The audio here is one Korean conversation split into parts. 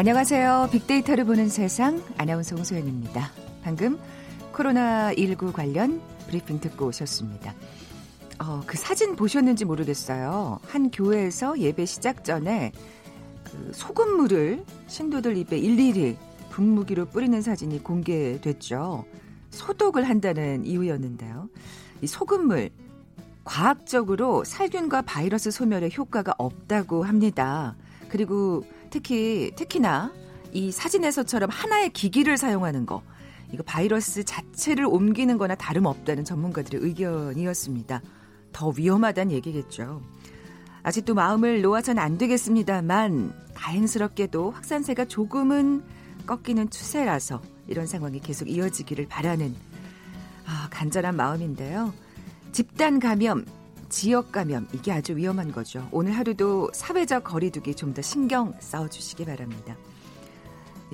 안녕하세요. 빅데이터를 보는 세상 아나운서 홍소연입니다. 방금 코로나19 관련 브리핑 듣고 오셨습니다. 어, 그 사진 보셨는지 모르겠어요. 한 교회에서 예배 시작 전에 그 소금물을 신도들 입에 일일이 분무기로 뿌리는 사진이 공개됐죠. 소독을 한다는 이유였는데요. 이 소금물 과학적으로 살균과 바이러스 소멸에 효과가 없다고 합니다. 그리고 특히 특히나 이 사진에서처럼 하나의 기기를 사용하는 거 이거 바이러스 자체를 옮기는 거나 다름없다는 전문가들의 의견이었습니다. 더 위험하다는 얘기겠죠. 아직도 마음을 놓아선 안 되겠습니다만 다행스럽게도 확산세가 조금은 꺾이는 추세라서 이런 상황이 계속 이어지기를 바라는 아, 간절한 마음인데요. 집단 감염, 지역 감염 이게 아주 위험한 거죠. 오늘 하루도 사회적 거리두기 좀 더 신경 써 주시기 바랍니다.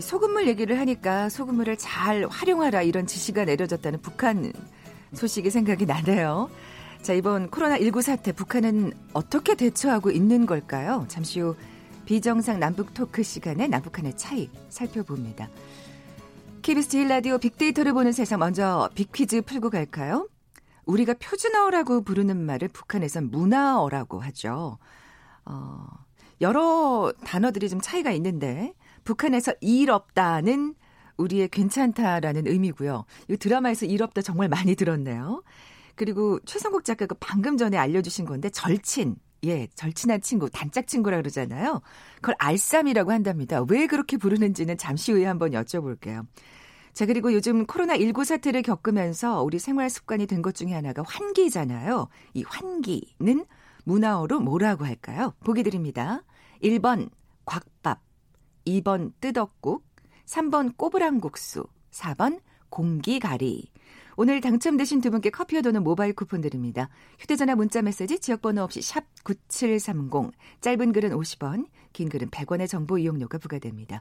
소금물 얘기를 하니까 소금물을 잘 활용하라 이런 지시가 내려졌다는 북한 소식이 생각이 나네요. 자, 이번 코로나19 사태 북한은 어떻게 대처하고 있는 걸까요? 잠시 후 비정상 남북 토크 시간에 남북한의 차이 살펴봅니다. KBS 제일라디오 빅데이터를 보는 세상 먼저 빅퀴즈 풀고 갈까요? 우리가 표준어라고 부르는 말을 북한에선 문화어라고 하죠. 어, 여러 단어들이 좀 차이가 있는데 북한에서 일 없다는 우리의 괜찮다라는 의미고요. 이 드라마에서 일 없다 정말 많이 들었네요. 그리고 최성국 작가가 방금 전에 알려주신 건데 절친. 예, 절친한 친구, 단짝 친구라 그러잖아요. 그걸 알쌈이라고 한답니다. 왜 그렇게 부르는지는 잠시 후에 한번 여쭤볼게요. 자, 그리고 요즘 코로나19 사태를 겪으면서 우리 생활 습관이 된 것 중에 하나가 환기잖아요. 이 환기는 문화어로 뭐라고 할까요? 보기 드립니다. 1번 곽밥, 2번 뜨덕국, 3번 꼬부랑국수, 4번 공기가리. 오늘 당첨되신 두 분께 커피와 도는 모바일 쿠폰 드립니다. 휴대전화 문자 메시지 지역번호 없이 샵 9730, 짧은 글은 50원, 긴 글은 100원의 정보 이용료가 부과됩니다.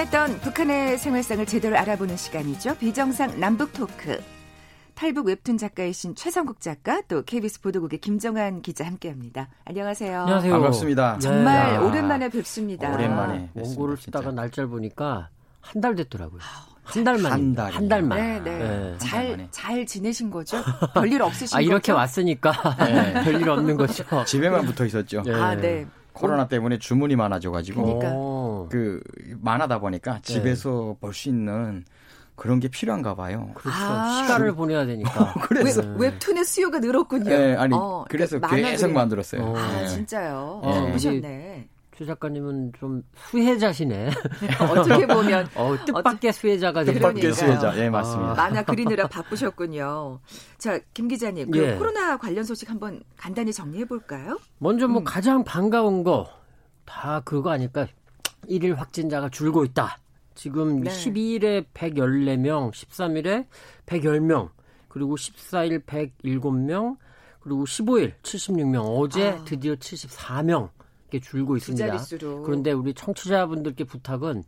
궁금했던 북한의 생활상을 제대로 알아보는 시간이죠. 비정상 남북 토크. 탈북 웹툰 작가이신 최성국 작가 또 KBS 보도국의 김정한 기자 함께합니다. 안녕하세요. 안녕하세요. 반갑습니다. 정말 네. 오랜만에 뵙습니다. 오랜만에 원고를 쓰다가 날짜를 보니까 한 달 됐더라고요. 한 달만 한, 달, 한 달만. 네, 네. 네. 잘, 잘 지내신 거죠? 별일 없으신 아, 이렇게 거죠? 왔으니까 네. 별일 없는 거죠. 집에만 붙어 있었죠. 네. 아, 네. 코로나 때문에 주문이 많아져가지고 그러니까. 그 많아다 보니까 네. 집에서 볼 수 있는 그런 게 필요한가 봐요. 그렇죠. 아~ 시간을 보내야 되니까. 그래서 웹, 웹툰의 수요가 늘었군요. 네, 아니 어, 그래서 그 계속 만들었어요. 어. 아, 진짜요. 네. 보셨네. 최 작가님은 좀 수혜자시네. 어떻게 보면 어, 뜻밖의 수혜자가 되는 뜻밖의 수혜자. 예, 맞습니다. 아. 만화 그리느라 바쁘셨군요. 자, 김 기자님, 그 예. 코로나 관련 소식 한번 간단히 정리해 볼까요? 먼저 뭐 음. 가장 반가운 거 다 그거 아닐까? 1일 확진자가 줄고 있다. 지금 네. 12일에 114명, 13일에 110명, 그리고 14일 107명, 그리고 15일 76명, 어제 아. 드디어 74명. 이렇게 줄고 있습니다. 그런데 우리 청취자분들께 부탁은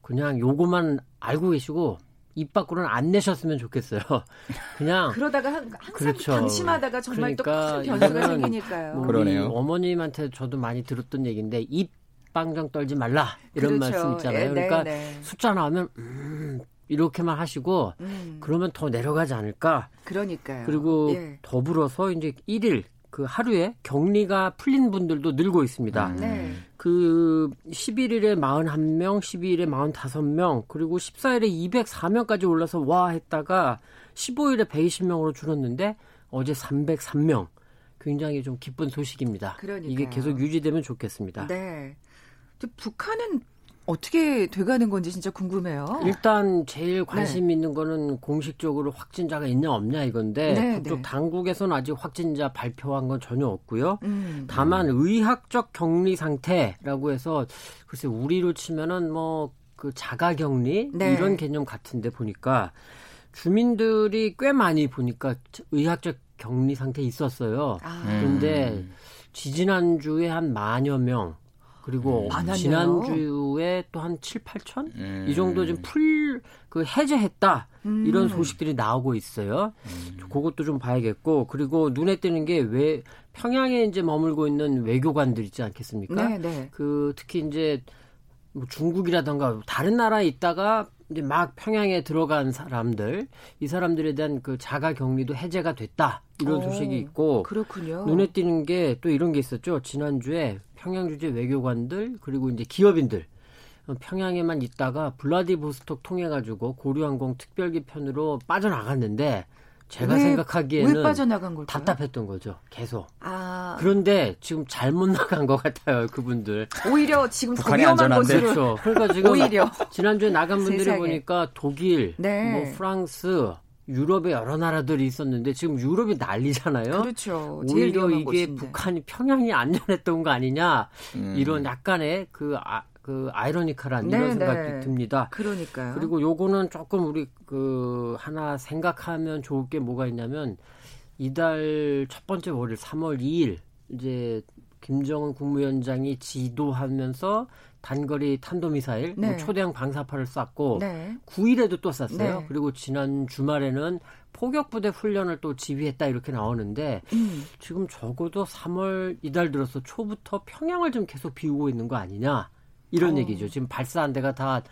그냥 요거만 알고 계시고 입 밖으로는 안 내셨으면 좋겠어요. 그냥 그러다가 항상 그렇죠. 방심하다가 정말 그러니까 또 큰 변수가 생기니까요. 뭐 그러네요. 어머님한테 저도 많이 들었던 얘기인데 입 빵정 떨지 말라 이런 그렇죠. 말씀 있잖아요. 예, 네, 그러니까 네. 숫자 나오면 음, 이렇게만 하시고 음. 그러면 더 내려가지 않을까. 그러니까요. 그리고 예. 더불어서 이제 1일 그 하루에 격리가 풀린 분들도 늘고 있습니다. 음. 네. 그 11일에 41명, 12일에 45명, 그리고 14일에 204명까지 올라서 와 했다가 15일에 120명으로 줄었는데 어제 303명. 굉장히 좀 기쁜 소식입니다. 그러니까요. 이게 계속 유지되면 좋겠습니다. 네. 북한은 어떻게 돼가는 건지 진짜 궁금해요. 일단 제일 관심 네. 있는 거는 공식적으로 확진자가 있냐 없냐 이건데 네, 그쪽 네. 당국에서는 아직 확진자 발표한 건 전혀 없고요. 음. 다만 의학적 격리 상태라고 해서 글쎄 우리로 치면은 뭐 그 자가 격리 네. 이런 개념 같은데 보니까 주민들이 꽤 많이 보니까 의학적 격리 상태에 있었어요. 아. 그런데 음. 지지난주에 한 만여 명 그리고 음. 지난주에 또 한 7, 8천? 음. 이 정도 좀 풀, 그 해제했다. 음. 이런 소식들이 나오고 있어요. 음. 그것도 좀 봐야겠고. 그리고 눈에 띄는 게 왜 평양에 이제 머물고 있는 외교관들 있지 않겠습니까? 네, 네. 그 특히 이제 뭐 중국이라던가 다른 나라에 있다가 이제 막 평양에 들어간 사람들 이 사람들에 대한 그 자가 격리도 해제가 됐다 이런 오, 소식이 있고 그렇군요. 눈에 띄는 게 또 이런 게 있었죠 지난주에 평양 주재 외교관들 그리고 이제 기업인들 평양에만 있다가 블라디보스톡 통해 가지고 고려항공 특별기 편으로 빠져나갔는데 제가 왜, 생각하기에는 왜 빠져나간 걸까요? 답답했던 거죠. 계속. 아. 그런데 지금 잘못 나간 것 같아요. 그분들. 오히려 지금 더 위험한 곳으로. 그렇죠. 그러니까 지금 오히려. 지난주에 나간 분들이. 보니까 독일, 네. 뭐 프랑스, 유럽의 여러 나라들이 있었는데 지금 유럽이 난리잖아요. 그렇죠. 오히려 이게 곳인데. 북한이 평양이 안전했던 거 아니냐 음. 이런 약간의 그 아, 그 아이러니컬한 네, 이런 생각이 네. 듭니다. 그러니까요. 그리고 요거는 조금 우리 그 하나 생각하면 좋을 게 뭐가 있냐면 이달 첫 번째 월요일 3월 2일 이제 김정은 국무위원장이 지도하면서 단거리 탄도미사일 뭐 네. 뭐 초대형 방사파를 쐈고 네. 9일에도 또 쐈어요. 네. 그리고 지난 주말에는 포격부대 훈련을 또 지휘했다 이렇게 나오는데 음. 지금 적어도 3월 이달 들어서 초부터 평양을 좀 계속 비우고 있는 거 아니냐. 이런 어. 얘기죠. 지금 발사한 데가 다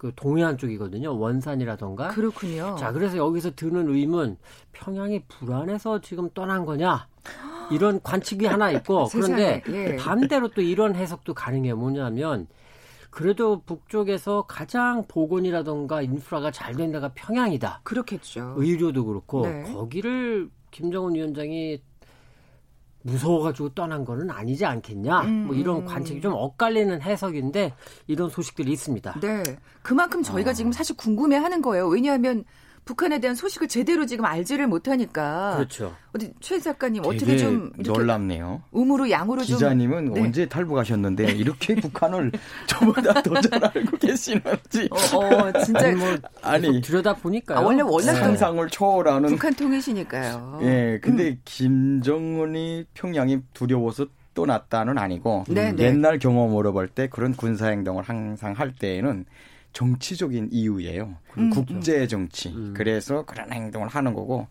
그 동해안 쪽이거든요. 원산이라던가. 그렇군요. 자, 그래서 여기서 드는 의문, 평양이 불안해서 지금 떠난 거냐? 이런 관측이 하나 있고, 그런데 예. 반대로 또 이런 해석도 가능해요. 뭐냐면, 그래도 북쪽에서 가장 보건이라던가 인프라가 잘 된 데가 평양이다. 그렇겠죠. 의료도 그렇고, 네. 거기를 김정은 위원장이 무서워가지고 떠난 거는 아니지 않겠냐. 음, 뭐 이런 음. 관측이 좀 엇갈리는 해석인데 이런 소식들이 있습니다. 네. 그만큼 저희가 어. 지금 사실 궁금해 하는 거예요. 왜냐하면 북한에 대한 소식을 제대로 지금 알지를 못하니까. 그렇죠. 어디 최 작가님 어떻게 좀 놀랍네요. 음으로 양으로 좀 기자님은 네. 언제 탈북하셨는데 이렇게 북한을 저보다 더 잘 알고 계시는지. 어, 어 진짜 아니, 뭐 아니 들여다 보니까 아, 원래 원래 상상을 초월하는 북한 통일시니까요. 예, 근데 음. 김정은이 평양이 두려워서 떠났다는 아니고 네, 네. 옛날 경험으로 볼 때 그런 군사 행동을 항상 할 때에는 정치적인 이유예요. 음. 국제 정치. 음. 그래서 그런 행동을 하는 거고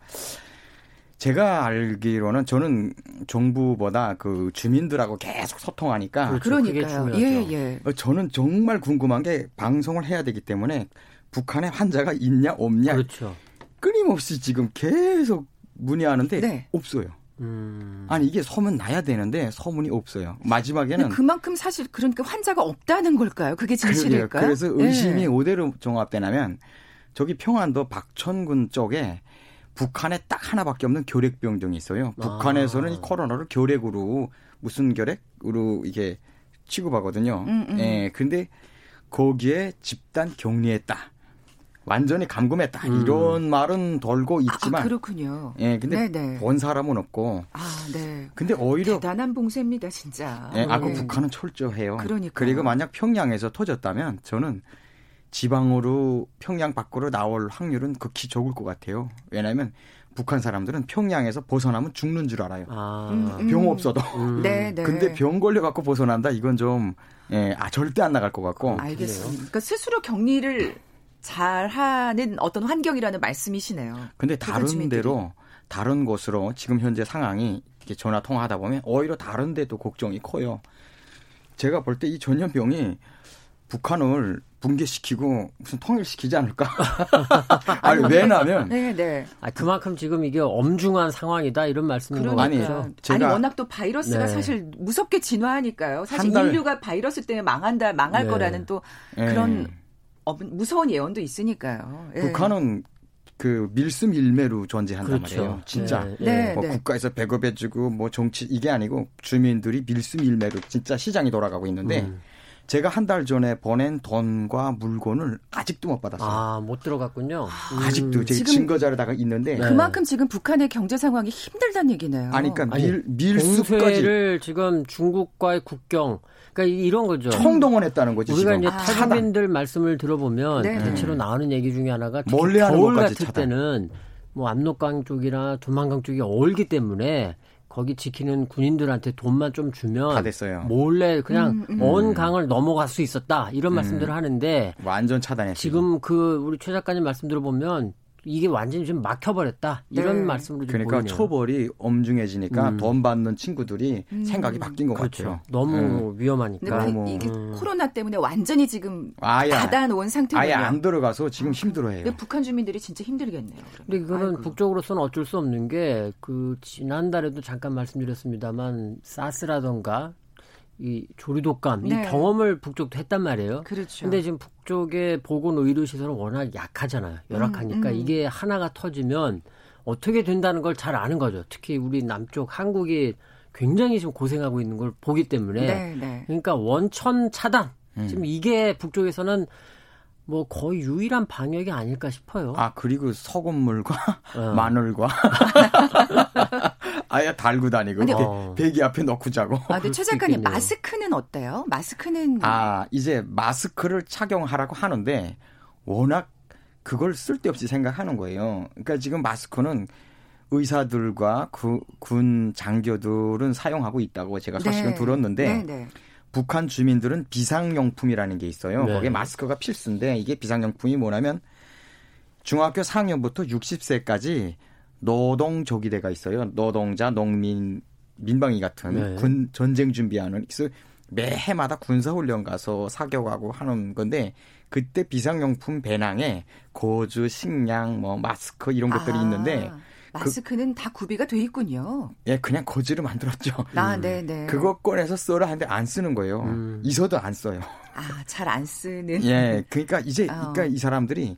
제가 알기로는 저는 정부보다 그 주민들하고 계속 소통하니까 그렇죠. 그러니까요. 예, 예. 어, 저는 정말 궁금한 게 방송을 해야 되기 때문에 북한에 환자가 있냐 없냐 그렇죠. 끊임없이 지금 계속 문의하는데 네. 없어요. 음. 아니 이게 소문 나야 되는데 소문이 없어요. 마지막에는 그만큼 사실 그러니까 환자가 없다는 걸까요? 그게 진실일까요? 그래서 의심이 네. 오대로 종합되냐면 저기 평안도 박천군 쪽에 북한에 딱 하나밖에 없는 결핵병동이 있어요. 아. 북한에서는 이 코로나를 결핵으로 무슨 결핵으로 이게 취급하거든요. 음, 음. 예, 근데 거기에 집단 격리했다. 완전히 감금했다 음. 이런 말은 돌고 있지만 아, 그렇군요. 예, 근데 네네. 본 사람은 없고. 아, 네. 근데 오히려 대단한 봉쇄입니다, 진짜. 예, 아, 그 네. 북한은 철저해요. 그러니까. 그리고 만약 평양에서 터졌다면 저는 지방으로 평양 밖으로 나올 확률은 극히 적을 것 같아요. 왜냐하면 북한 사람들은 평양에서 벗어나면 죽는 줄 알아요. 아. 음, 음. 병 없어도. 음. 네, 네. 근데 병 걸려 갖고 벗어난다 이건 좀 예, 아 절대 안 나갈 것 같고. 알겠습니다. 그러니까 스스로 격리를 잘하는 어떤 환경이라는 말씀이시네요. 근데 다른 데로 다른 곳으로 지금 현재 상황이 이렇게 전화 통화하다 보면 오히려 다른 데도 걱정이 커요. 제가 볼 때 이 전염병이 북한을 붕괴시키고 무슨 통일시키지 않을까? 아니 왜냐하면 네, 네. 아, 그만큼 지금 이게 엄중한 상황이다 이런 말씀인 거 아니죠. 아니 워낙 또 바이러스가 네. 사실 무섭게 진화하니까요. 사실 달... 인류가 바이러스 때문에 망한다, 망할 네. 거라는 또 그런 네. 무서운 예언도 있으니까요. 예. 북한은 그 밀수밀매로 존재한단 그렇죠. 말이에요. 진짜 네, 네. 뭐 네. 국가에서 배급해주고 뭐 정치 이게 아니고 주민들이 밀수밀매로 진짜 시장이 돌아가고 있는데 음. 제가 한 달 전에 보낸 돈과 물건을 아직도 못 받았어요. 아, 못 들어갔군요. 음. 아직도 제 증거 자료다가 있는데 네. 그만큼 지금 북한의 경제 상황이 힘들다는 얘기네요. 아니 그러니까 밀 밀수까지 지금 중국과의 국경 그러니까 이런 거죠. 총동원했다는 거지. 우리가 지금. 이제 타국민들 말씀을 들어보면 네. 대체로 나오는 얘기 중에 하나가 몰래 겨울 같을 차단. 때는 뭐 압록강 쪽이나 두만강 쪽이 얼기 때문에 거기 지키는 군인들한테 돈만 좀 주면 몰래 그냥 음, 음. 온 강을 넘어갈 수 있었다 이런 음. 말씀들을 하는데 완전 차단했어요. 지금 그 우리 최 작가님 말씀 들어보면 이게 완전히 좀 막혀버렸다 이런 네. 말씀으로 그러니까 보이네요. 처벌이 엄중해지니까 음. 돈 받는 친구들이 음. 생각이 바뀐 것 그렇죠. 같아요. 너무 음. 위험하니까. 그, 이게 음. 코로나 때문에 완전히 지금 아예, 닫아놓은 상태예요. 아예 안 들어가서 지금 힘들어해요. 북한 주민들이 진짜 힘들겠네요. 그런데 이거는 아이고. 북쪽으로서는 어쩔 수 없는 게 그 지난달에도 잠깐 말씀드렸습니다만 사스라던가 이 조류독감 네. 이 경험을 북쪽도 했단 말이에요. 그렇죠. 근데 지금 북쪽의 보건 의료 시설은 워낙 약하잖아요. 열악하니까 음, 음. 이게 하나가 터지면 어떻게 된다는 걸 잘 아는 거죠. 특히 우리 남쪽 한국이 굉장히 지금 고생하고 있는 걸 보기 때문에 네, 네. 그러니까 원천 차단 음. 지금 이게 북쪽에서는 뭐 거의 유일한 방역이 아닐까 싶어요. 아 그리고 소금물과 어. 마늘과 아예 달고 다니고 근데, 어. 베개 앞에 넣고 자고. 아, 근데 최 작가님 마스크는 어때요? 마스크는 아 이제 마스크를 착용하라고 하는데 워낙 그걸 쓸데없이 생각하는 거예요. 그러니까 지금 마스크는 의사들과 그, 군 장교들은 사용하고 있다고 제가 소식을 네. 들었는데 네, 네. 북한 주민들은 비상용품이라는 게 있어요. 네. 거기에 마스크가 필수인데 이게 비상용품이 뭐냐면 중학교 4학년부터 60세까지 노동조기대가 있어요. 노동자, 농민, 민방위 같은 네. 군 전쟁 준비하는 그래서 매해마다 군사훈련 가서 사격하고 하는 건데 그때 비상용품 배낭에 고주, 식량, 뭐 마스크 이런 것들이 아. 있는데 마스크는 그, 다 구비가 돼 있군요. 예, 그냥 거지로 만들었죠. 아, 음. 네, 네. 그거 꺼내서 써라 하는데 안 쓰는 거예요. 음. 있어도 안 써요. 아, 잘 안 쓰는. 예, 그러니까 이제 어. 그러니까 이 사람들이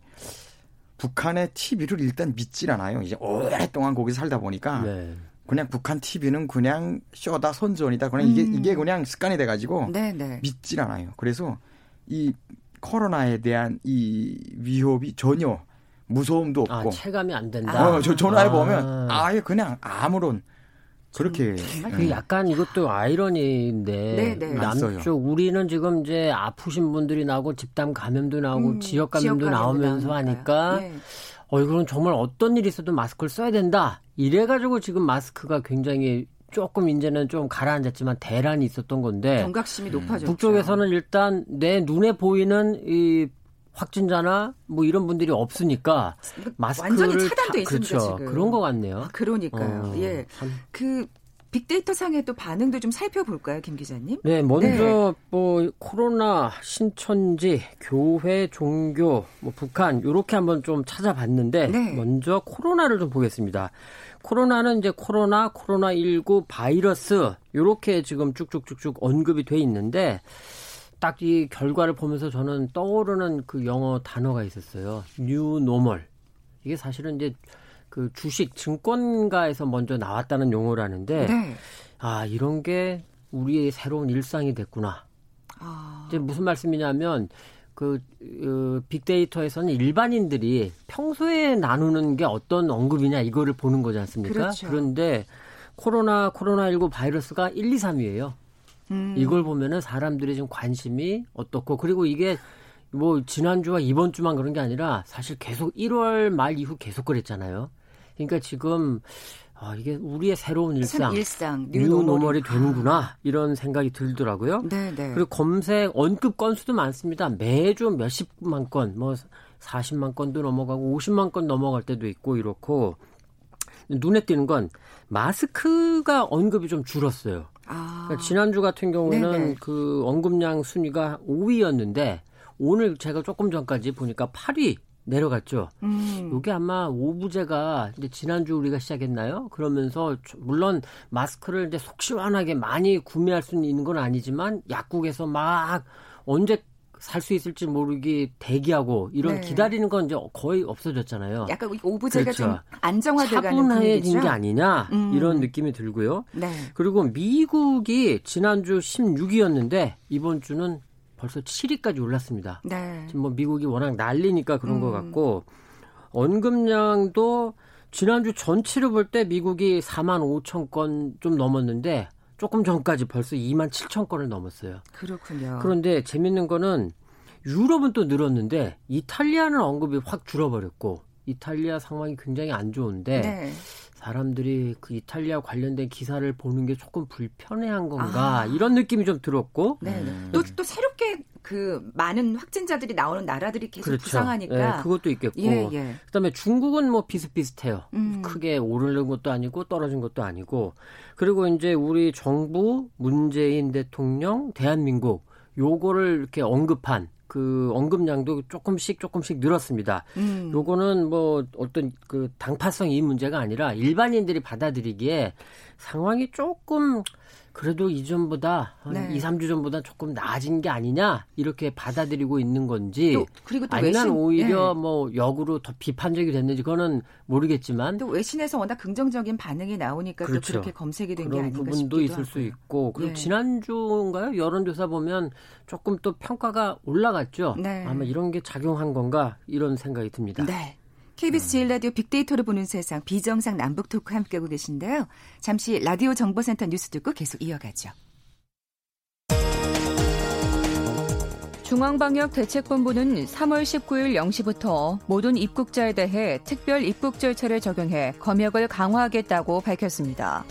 북한의 TV를 일단 믿질 않아요. 이제 오랫동안 거기 살다 보니까 네. 그냥 북한 TV는 그냥 쇼다 선전이다. 그냥 이게 음. 이게 그냥 습관이 돼가지고 네, 네. 믿질 않아요. 그래서 이 코로나에 대한 이 위협이 전혀 무서움도 없고 아, 체감이 안 된다. 어, 저 전화해 보면 아. 아예 그냥 아무런 그렇게 정말 그 약간 이것도 아이러니인데 네, 네. 남쪽 우리는 지금 이제 아프신 분들이 나오고 집단 감염도 나오고 음, 지역 감염도 나오면서 하니까 네. 어 이거는 정말 어떤 일이 있어도 마스크를 써야 된다. 이래 가지고 지금 마스크가 굉장히 조금 이제는 좀 가라앉았지만 대란이 있었던 건데 경각심이 높아졌죠. 북쪽에서는 일단 내 눈에 보이는 이 확진자나 뭐 이런 분들이 없으니까 마스크를 완전히 차단돼 다, 있습니다 그렇죠. 지금. 그런 것 같네요. 아, 그러니까요. 어, 예, 참. 그 빅데이터 상의 또 반응도 좀 살펴볼까요, 김 기자님? 네, 먼저 네. 뭐 코로나, 신천지, 교회, 종교, 뭐 북한 요렇게 한번 좀 찾아봤는데 네. 먼저 코로나를 좀 보겠습니다. 코로나는 이제 코로나, 코로나 19 바이러스 요렇게 지금 쭉쭉쭉쭉 언급이 돼 있는데 딱 이 결과를 보면서 저는 떠오르는 그 영어 단어가 있었어요. new normal. 이게 사실은 이제 그 주식 증권가에서 먼저 나왔다는 용어라는데 네. 아 이런 게 우리의 새로운 일상이 됐구나. 아. 이제 무슨 말씀이냐면 그, 그 빅데이터에서는 일반인들이 평소에 나누는 게 어떤 언급이냐 이거를 보는 거지 않습니까? 그렇죠. 그런데 코로나 코로나 19 바이러스가 1, 2, 3위예요. 음. 이걸 보면은 사람들이 지금 관심이 어떻고 그리고 이게 뭐 지난주와 이번 주만 그런 게 아니라 사실 계속 1월 말 이후 계속 그랬잖아요. 그러니까 지금 아, 이게 우리의 새로운 일상, 일상 뉴노멀이 되는구나 이런 생각이 들더라고요. 네, 네. 그리고 검색 언급 건수도 많습니다. 매주 몇십만 건, 뭐 40만 건도 넘어가고 50만 건 넘어갈 때도 있고 이렇고 눈에 띄는 건 마스크가 언급이 좀 줄었어요. 아. 그러니까 지난주 같은 경우에는 네네. 그 언급량 순위가 5위였는데 오늘 제가 조금 전까지 보니까 8위 내려갔죠. 음. 이게 아마 오부제가 이제 지난주 우리가 시작했나요? 그러면서 물론 마스크를 이제 속 시원하게 많이 구매할 수는 있는 건 아니지만 약국에서 막 언제 살 수 있을지 모르기 대기하고 이런 네. 기다리는 건 이제 거의 없어졌잖아요. 약간 오부제가 그렇죠. 좀 안정화되는 차분해진 게 아니냐 음. 이런 느낌이 들고요. 네. 그리고 미국이 지난주 16위였는데 이번 주는 벌써 7위까지 올랐습니다. 네. 지금 뭐 미국이 워낙 난리니까 그런 음. 것 같고 언급량도 지난주 전체로 볼때 미국이 4만 5천 건 좀 넘었는데 조금 전까지 벌써 2만 7천 건을 넘었어요. 그렇군요. 그런데 재밌는 거는 유럽은 또 늘었는데 이탈리아는 언급이 확 줄어버렸고 이탈리아 상황이 굉장히 안 좋은데 네. 사람들이 그 이탈리아 관련된 기사를 보는 게 조금 불편해한 건가 아. 이런 느낌이 좀 들었고 네. 음. 또, 또 새롭게 그 많은 확진자들이 나오는 나라들이 계속 그렇죠. 부상하니까 네, 그것도 있겠고 예, 예. 그다음에 중국은 뭐 비슷비슷해요 음. 크게 오르는 것도 아니고 떨어진 것도 아니고 그리고 이제 우리 정부 문재인 대통령 대한민국 요거를 이렇게 언급한 그 언급량도 조금씩 조금씩 늘었습니다. 음. 요거는 뭐 어떤 그 당파성 이 문제가 아니라 일반인들이 받아들이기에 상황이 조금 그래도 이전보다 한 네. 2, 3주 전보다 조금 나아진 게 아니냐 이렇게 받아들이고 있는 건지 또, 그리고 또 아니면 외신, 오히려 네. 뭐 역으로 더 비판적이 됐는지 그거는 모르겠지만 또 외신에서 워낙 긍정적인 반응이 나오니까 그렇죠. 또 그렇게 검색이 된 게 아닌가 부분도 있을 하고요. 수 있고 그리고 네. 지난주인가요 여론조사 보면 조금 또 평가가 올라갔죠. 네. 아마 이런 게 작용한 건가 이런 생각이 듭니다. 네. KBS 제일 라디오 빅데이터를 보는 세상 비정상 남북 토크 함께하고 계신데요. 잠시 라디오 정보센터 뉴스 듣고 계속 이어가죠. 중앙방역대책본부는 3월 19일 0시부터 모든 입국자에 대해 특별 입국 절차를 적용해 검역을 강화하겠다고 밝혔습니다.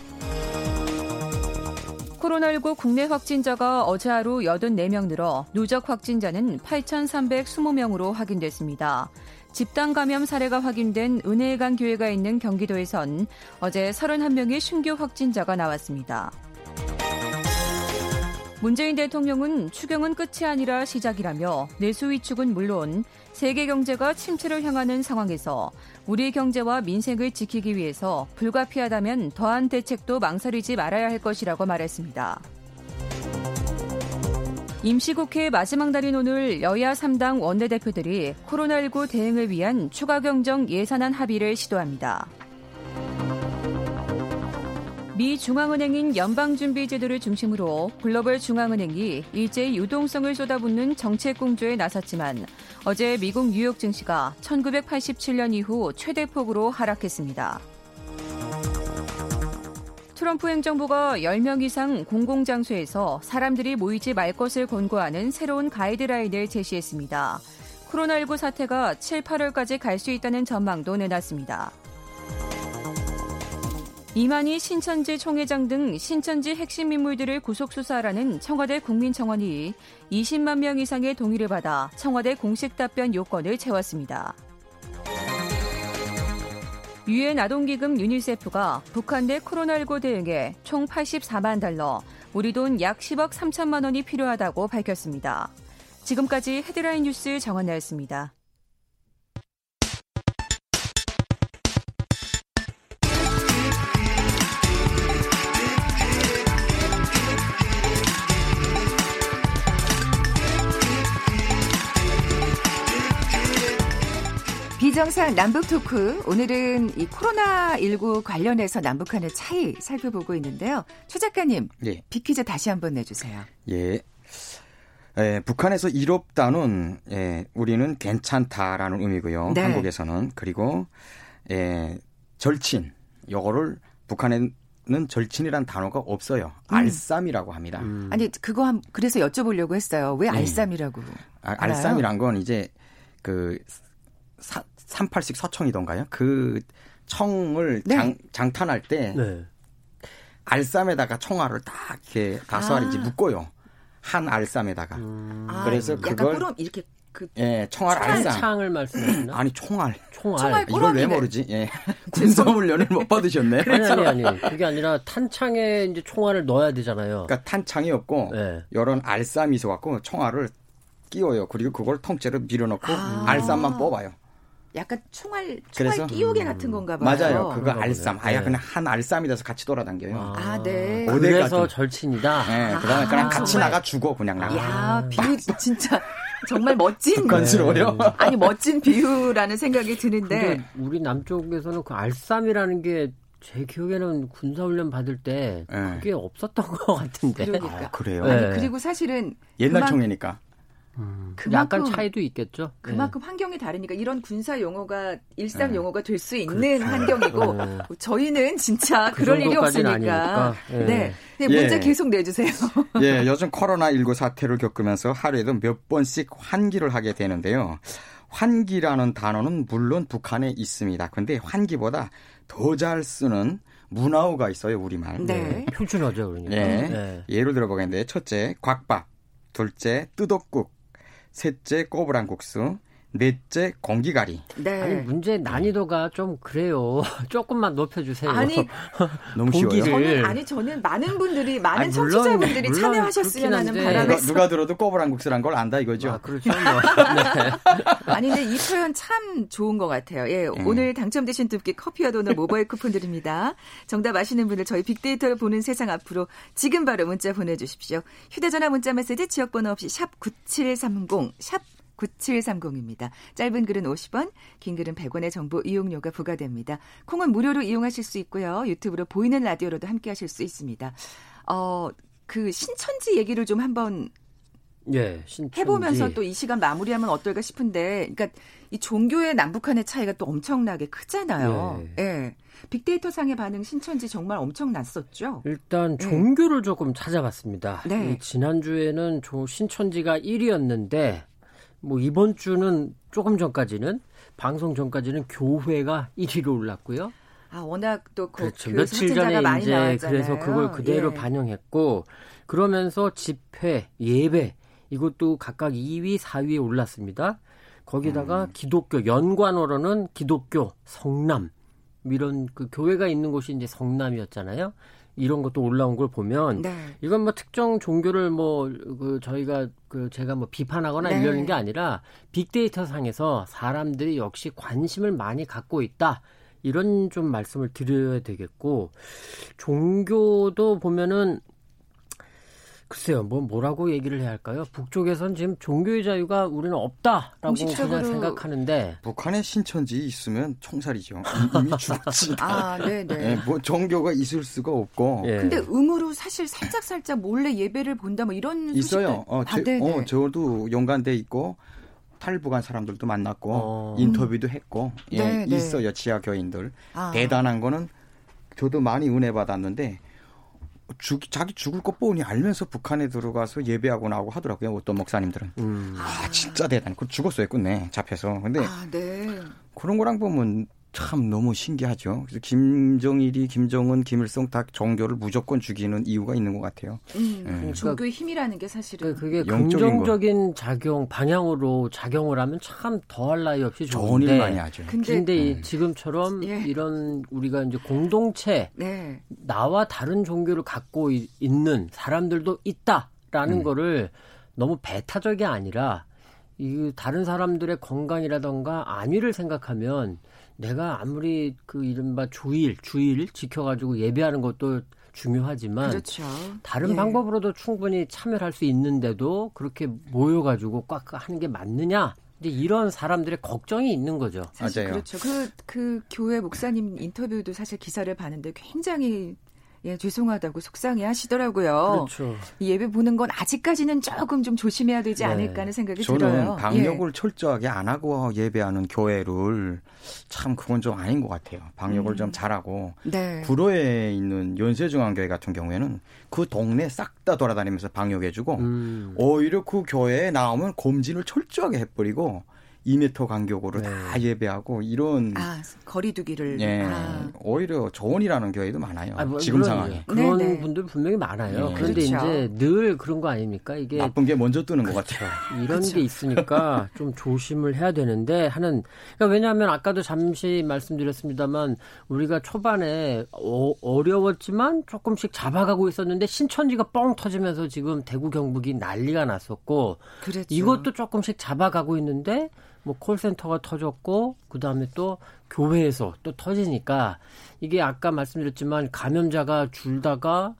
코로나19 국내 확진자가 어제 하루 84명 늘어 누적 확진자는 8,320명으로 확인됐습니다. 집단 감염 사례가 확인된 은혜강 교회가 있는 경기도에선 어제 31명의 신규 확진자가 나왔습니다. 문재인 대통령은 추경은 끝이 아니라 시작이라며 내수 위축은 물론 세계 경제가 침체를 향하는 상황에서 우리 경제와 민생을 지키기 위해서 불가피하다면 더한 대책도 망설이지 말아야 할 것이라고 말했습니다. 임시국회 마지막 날인 오늘 여야 3당 원내대표들이 코로나19 대응을 위한 추가 경정 예산안 합의를 시도합니다. 미 중앙은행인 연방준비제도를 중심으로 글로벌 중앙은행이 일제히 유동성을 쏟아붓는 정책 공조에 나섰지만 어제 미국 뉴욕 증시가 1987년 이후 최대폭으로 하락했습니다. 트럼프 행정부가 10명 이상 공공장소에서 사람들이 모이지 말 것을 권고하는 새로운 가이드라인을 제시했습니다. 코로나19 사태가 7, 8월까지 갈 수 있다는 전망도 내놨습니다. 이만희 신천지 총회장 등 신천지 핵심 인물들을 구속 수사하라는 청와대 국민청원이 20만 명 이상의 동의를 받아 청와대 공식 답변 요건을 채웠습니다. 유엔 아동기금 유니세프가 북한 내 코로나19 대응에 총 84만 달러, 우리 돈 약 10억 3천만 원이 필요하다고 밝혔습니다. 지금까지 헤드라인 뉴스 정원나였습니다. 비정상 남북 토크. 오늘은 이 코로나 19 관련해서 남북 한의 차이 살펴보고 있는데요. 최 작가님, 예. 비퀴즈 다시 한번 내주세요. 예. 예, 북한에서 이롭다는 예, 우리는 괜찮다라는 의미고요. 네. 한국에서는 그리고 예, 절친 요거를 북한에는 절친이란 단어가 없어요. 음. 알쌈이라고 합니다. 음. 아니 그거 한 그래서 여쭤보려고 했어요. 왜 예. 알쌈이라고? 아, 알쌈이란 건 이제 그 사, 38식 서청이던가요? 그 청을 네. 장, 장탄할 때 네. 알쌈에다가 청알을 딱 이렇게 다수알인지 아. 묶어요. 한 알쌈에다가. 음. 그래서 아, 그걸 그럼 이렇게 그 예, 청알 알쌈. 창을 말씀하시나? 아니, 총알. 총알. 총알 이걸 왜 모르지? 예. 군사훈련을 못 받으셨네. 아니, 아니, 아니. 그게 아니라 탄창에 이제 총알을 넣어야 되잖아요. 그러니까 탄창이 없고 네. 이런 알쌈이 있어 갖고 총알을 끼워요. 그리고 그걸 통째로 밀어넣고 아. 알쌈만 뽑아요. 약간 총알 총알 끼우개 같은 건가 봐요. 맞아요. 그거 알쌈. 아예 네. 그냥 한 알쌈이 돼서 같이 돌아다녀요. 아, 아 네. 그래서 절친이다. 네. 그다음에 아, 그냥 같이 정말. 나가 죽어 그냥 나가. 야, 비유 진짜 정말 멋진 북스러워요 네. 아니 멋진 비유라는 생각이 드는데 우리 남쪽에서는 그 알쌈이라는 게제 기억에는 군사훈련 받을 때 네. 그게 없었던 것 같은데. 그러니까. 아, 그래요? 아니, 그리고 사실은 옛날 그만... 총이니까. 음, 그만큼, 약간 차이도 있겠죠. 그만큼 네. 환경이 다르니까 이런 군사 용어가 일상 네. 용어가 될 수 있는 그렇죠. 환경이고 네. 저희는 진짜 그 그럴 일이 없으니까. 네. 네. 네. 문제 예. 계속 내주세요. 예, 요즘 코로나 19 사태를 겪으면서 하루에도 몇 번씩 환기를 하게 되는데요. 환기라는 단어는 물론 북한에 있습니다. 근데 환기보다 더 잘 쓰는 문화어가 있어요, 우리말. 네. 표준어죠, 그러니까. 네. 네. 예를 들어 보겠는데, 첫째, 곽밥. 둘째, 뜨덕국. 셋째, 꼬부랑국수. 넷째 공기가리. 네. 아니 문제 난이도가 좀 그래요. 조금만 높여주세요. 아니 너무 쉬워요. 저는 아니 저는 많은 분들이 많은 아니, 물론, 청취자분들이 물론 참여하셨으면 하는 바람에 누가, 누가 들어도 꼬부랑국수란 걸 안다 이거죠. 아, 그렇죠. 뭐. 네. 아니 근데 이 표현 참 좋은 것 같아요. 예, 음. 오늘 당첨되신 두께 커피와 도넛 모바일 쿠폰 드립니다. 정답 아시는 분들 저희 빅데이터를 보는 세상 앞으로 지금 바로 문자 보내주십시오. 휴대전화 문자 메시지 지역번호 없이 샵 #9730 샵 9730입니다. 짧은 글은 50원, 긴 글은 100원의 정보 이용료가 부과됩니다. 콩은 무료로 이용하실 수 있고요. 유튜브로 보이는 라디오로도 함께 하실 수 있습니다. 어, 그 신천지 얘기를 좀 한번 예, 신천지. 해보면서 또 이 시간 마무리하면 어떨까 싶은데, 그러니까 이 종교의 남북한의 차이가 또 엄청나게 크잖아요. 예. 예. 빅데이터 상의 반응 신천지 정말 엄청났었죠. 일단 예. 종교를 예. 조금 찾아봤습니다. 네. 지난주에는 신천지가 1위였는데 뭐 이번 주는 조금 전까지는 방송 전까지는 교회가 1위로 올랐고요. 아 워낙 또 그, 그렇죠. 며칠 전에 이제 나왔잖아요. 그래서 그걸 그대로 예. 반영했고 그러면서 집회 예배 이것도 각각 2위, 4위에 올랐습니다. 거기다가 음. 기독교 연관어로는 기독교 성남 이런 그 교회가 있는 곳이 이제 성남이었잖아요. 이런 것도 올라온 걸 보면 네. 이건 뭐 특정 종교를 뭐 그 저희가 그 제가 뭐 비판하거나 네. 이러는 게 아니라 빅데이터 상에서 사람들이 역시 관심을 많이 갖고 있다. 이런 좀 말씀을 드려야 되겠고 종교도 보면은 글쎄요, 뭐 뭐라고 얘기를 해야 할까요? 북쪽에선 지금 종교의 자유가 우리는 없다라고 그냥 생각하는데 북한에 신천지 있으면 총살이죠. 이미 죽었지. 아, 네, 네. 네, 뭐 종교가 있을 수가 없고. 예. 근데 음으로 사실 살짝 살짝 몰래 예배를 본다 뭐 이런 있어요. 어, 아, 제, 어, 저도 연관돼 있고 탈북한 사람들도 만났고 어. 인터뷰도 했고 예, 네, 네. 있어요 지하 교인들. 아. 대단한 거는 저도 많이 은혜 받았는데. 죽, 자기 죽을 것 뻔히 알면서 북한에 들어가서 예배하고 나오고 하더라고요. 어떤 목사님들은. 음. 아, 진짜 대단해. 그 죽었어요, 끝내. 잡혀서. 근데 아, 네. 그런 거랑 보면 참 너무 신기하죠. 그래서 김정일이 김정은, 김일성 다 종교를 무조건 죽이는 이유가 있는 것 같아요. 음, 네. 그러니까 종교의 힘이라는 게 사실은 그 그게 긍정적인 작용 방향으로 작용을 하면 참 더할 나위 없이 좋은데 좋은 일 많이 하죠. 근데, 근데 네. 지금처럼 예. 이런 우리가 이제 공동체 네. 나와 다른 종교를 갖고 있는 사람들도 있다라는 음. 거를 너무 배타적이 아니라 이 다른 사람들의 건강이라던가 안위를 생각하면 내가 아무리 그 이른바 주일, 주일 지켜가지고 예배하는 것도 중요하지만 그렇죠. 다른 예. 방법으로도 충분히 참여를 할수 있는데도 그렇게 모여가지고 꽉 하는 게 맞느냐? 이제 이런 사람들의 걱정이 있는 거죠. 사실 맞아요. 그렇죠. 그, 그 교회 목사님 인터뷰도 사실 기사를 봤는데 굉장히 예, 죄송하다고 속상해 하시더라고요. 그렇죠. 예배 보는 건 아직까지는 조금 좀 조심해야 되지 네. 않을까 하는 생각이 저는 들어요. 저는 방역을 예. 철저하게 안 하고 예배하는 교회를 참 그건 좀 아닌 것 같아요. 방역을 음. 좀 잘하고 네. 구로에 있는 연세중앙교회 같은 경우에는 그 동네 싹 다 돌아다니면서 방역해주고 음. 오히려 그 교회에 나오면 검진을 철저하게 해버리고 2m 간격으로 네. 다 예배하고 이런 아, 거리두기를 예, 아. 오히려 조언이라는 교회도 많아요. 아, 뭐, 지금 상황에 그런 네네. 네. 분들 분명히 많아요. 네. 그런데 그렇죠. 이제 늘 그런 거 아닙니까? 이게 나쁜 게 먼저 뜨는 그렇죠. 것 같아요. 이런 그렇죠. 게 있으니까 좀 조심을 해야 되는데 하는 그러니까 왜냐하면 아까도 잠시 말씀드렸습니다만 우리가 초반에 어, 어려웠지만 조금씩 잡아가고 있었는데 신천지가 뻥 터지면서 지금 대구 경북이 난리가 났었고 그렇죠. 이것도 조금씩 잡아가고 있는데 뭐 콜센터가 터졌고 그다음에 또 교회에서 또 터지니까 이게 아까 말씀드렸지만 감염자가 줄다가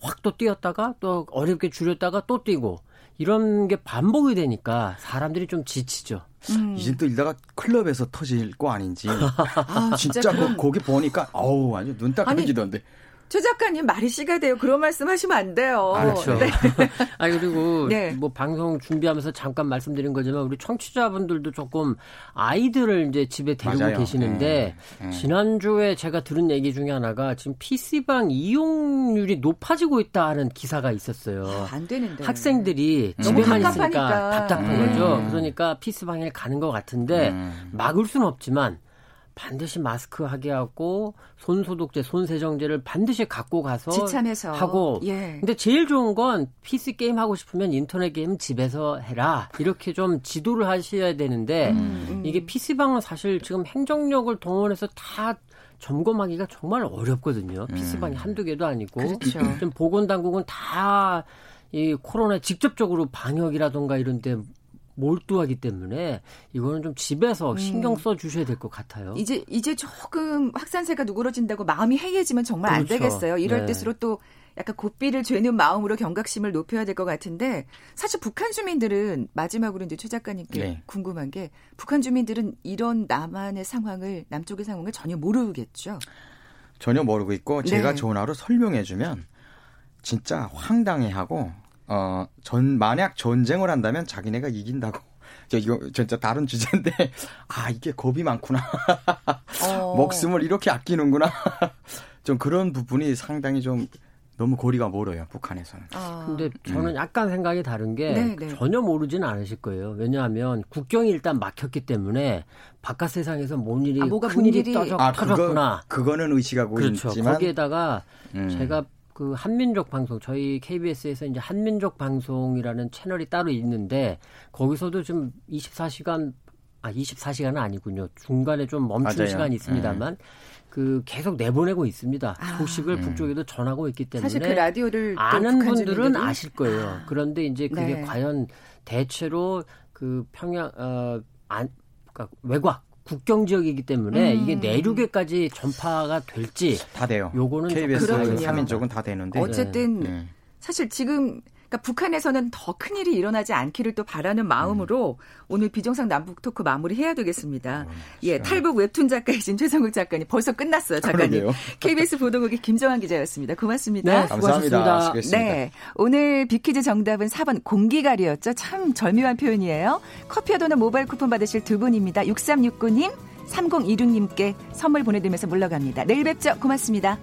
확 또 뛰었다가 또 어렵게 줄였다가 또 뛰고 이런 게 반복이 되니까 사람들이 좀 지치죠. 음. 이제 또 이러다가 클럽에서 터질 거 아닌지. 아, 진짜 그 거기 보니까 어우 아주 눈딱 감기던데. 최 작가님 말이 씨가 돼요. 그런 말씀 하시면 안 돼요. 아, 그렇죠. 네. 아 그리고 네. 뭐 방송 준비하면서 잠깐 말씀드린 거지만 우리 청취자분들도 조금 아이들을 이제 집에 데리고 맞아요. 계시는데 네. 지난주에 제가 들은 얘기 중에 하나가 지금 PC방 이용률이 높아지고 있다는 기사가 있었어요. 아, 안 되는데. 학생들이 집에만 있으니까 답답한 음. 거죠. 그러니까 PC방에 가는 것 같은데 음. 막을 수는 없지만 반드시 마스크 하게 하고 손 소독제, 손 세정제를 반드시 갖고 가서 지참해서 하고. 예. 근데 제일 좋은 건 PC 게임 하고 싶으면 인터넷 게임 집에서 해라. 이렇게 좀 지도를 하셔야 되는데 음, 음. 이게 PC방은 사실 지금 행정력을 동원해서 다 점검하기가 정말 어렵거든요. PC방이 음. 한두 개도 아니고. 그렇죠. 좀 보건 당국은 다 이 코로나 직접적으로 방역이라던가 이런 데 몰두하기 때문에 이거는 좀 집에서 음. 신경 써 주셔야 될 것 같아요. 이제 이제 조금 확산세가 누그러진다고 마음이 해이해지면 정말 그렇죠. 안 되겠어요. 이럴 네. 때수록 또 약간 고삐를 죄는 마음으로 경각심을 높여야 될 것 같은데 사실 북한 주민들은 마지막으로 이제 최 작가님께 네. 궁금한 게 북한 주민들은 이런 남한의 상황을 남쪽의 상황을 전혀 모르겠죠. 전혀 모르고 있고 제가 네. 전화로 설명해주면 진짜 황당해하고 어, 전, 만약 전쟁을 한다면 자기네가 이긴다고. 저 이거 진짜 다른 주제인데 아 이게 겁이 많구나 어. 목숨을 이렇게 아끼는구나 좀 그런 부분이 상당히 좀 너무 거리가 멀어요 북한에서는. 아. 근데 저는 음. 약간 생각이 다른 게 네네. 네. 전혀 모르지는 않으실 거예요. 왜냐하면 국경이 일단 막혔기 때문에 바깥 세상에서 뭔 일이 아, 뭐가 큰 일이 떠졌, 아, 터졌구나. 그거, 그거는 의식하고 그렇죠. 있지만 거기에다가 음. 제가 그 한민족 방송 저희 KBS에서 이제 한민족 방송이라는 채널이 따로 있는데 거기서도 좀 24시간 아 24시간은 아니군요. 중간에 좀 멈춘 맞아요. 시간이 있습니다만 음. 그 계속 내보내고 있습니다. 아. 소식을 음. 북쪽에도 전하고 있기 때문에 사실 그 라디오를 아는 분들은 주민들은? 아실 거예요. 아. 그런데 이제 그게 네. 과연 대체로 그 평양 어 안 그러니까 외곽 국경 지역이기 때문에 음. 이게 내륙에까지 전파가 될지 다 돼요. 요거는 KBS 3인 쪽은 다 되는데 어쨌든 네. 사실 지금 그러니까 북한에서는 더 큰 일이 일어나지 않기를 또 바라는 마음으로 음. 오늘 비정상 남북 토크 마무리해야 되겠습니다. 어, 예, 탈북 웹툰 작가이신 최성국 작가님 벌써 끝났어요, 작가님. 그러게요. KBS 보도국의 김정환 기자였습니다. 고맙습니다. 네, 감사합니다. 네, 오늘 비퀴즈 정답은 4번 공기가리였죠. 참 절묘한 표현이에요. 커피와 도넛 모바일 쿠폰 받으실 두 분입니다. 6369님, 3026님께 선물 보내드리면서 물러갑니다. 내일 뵙죠. 고맙습니다.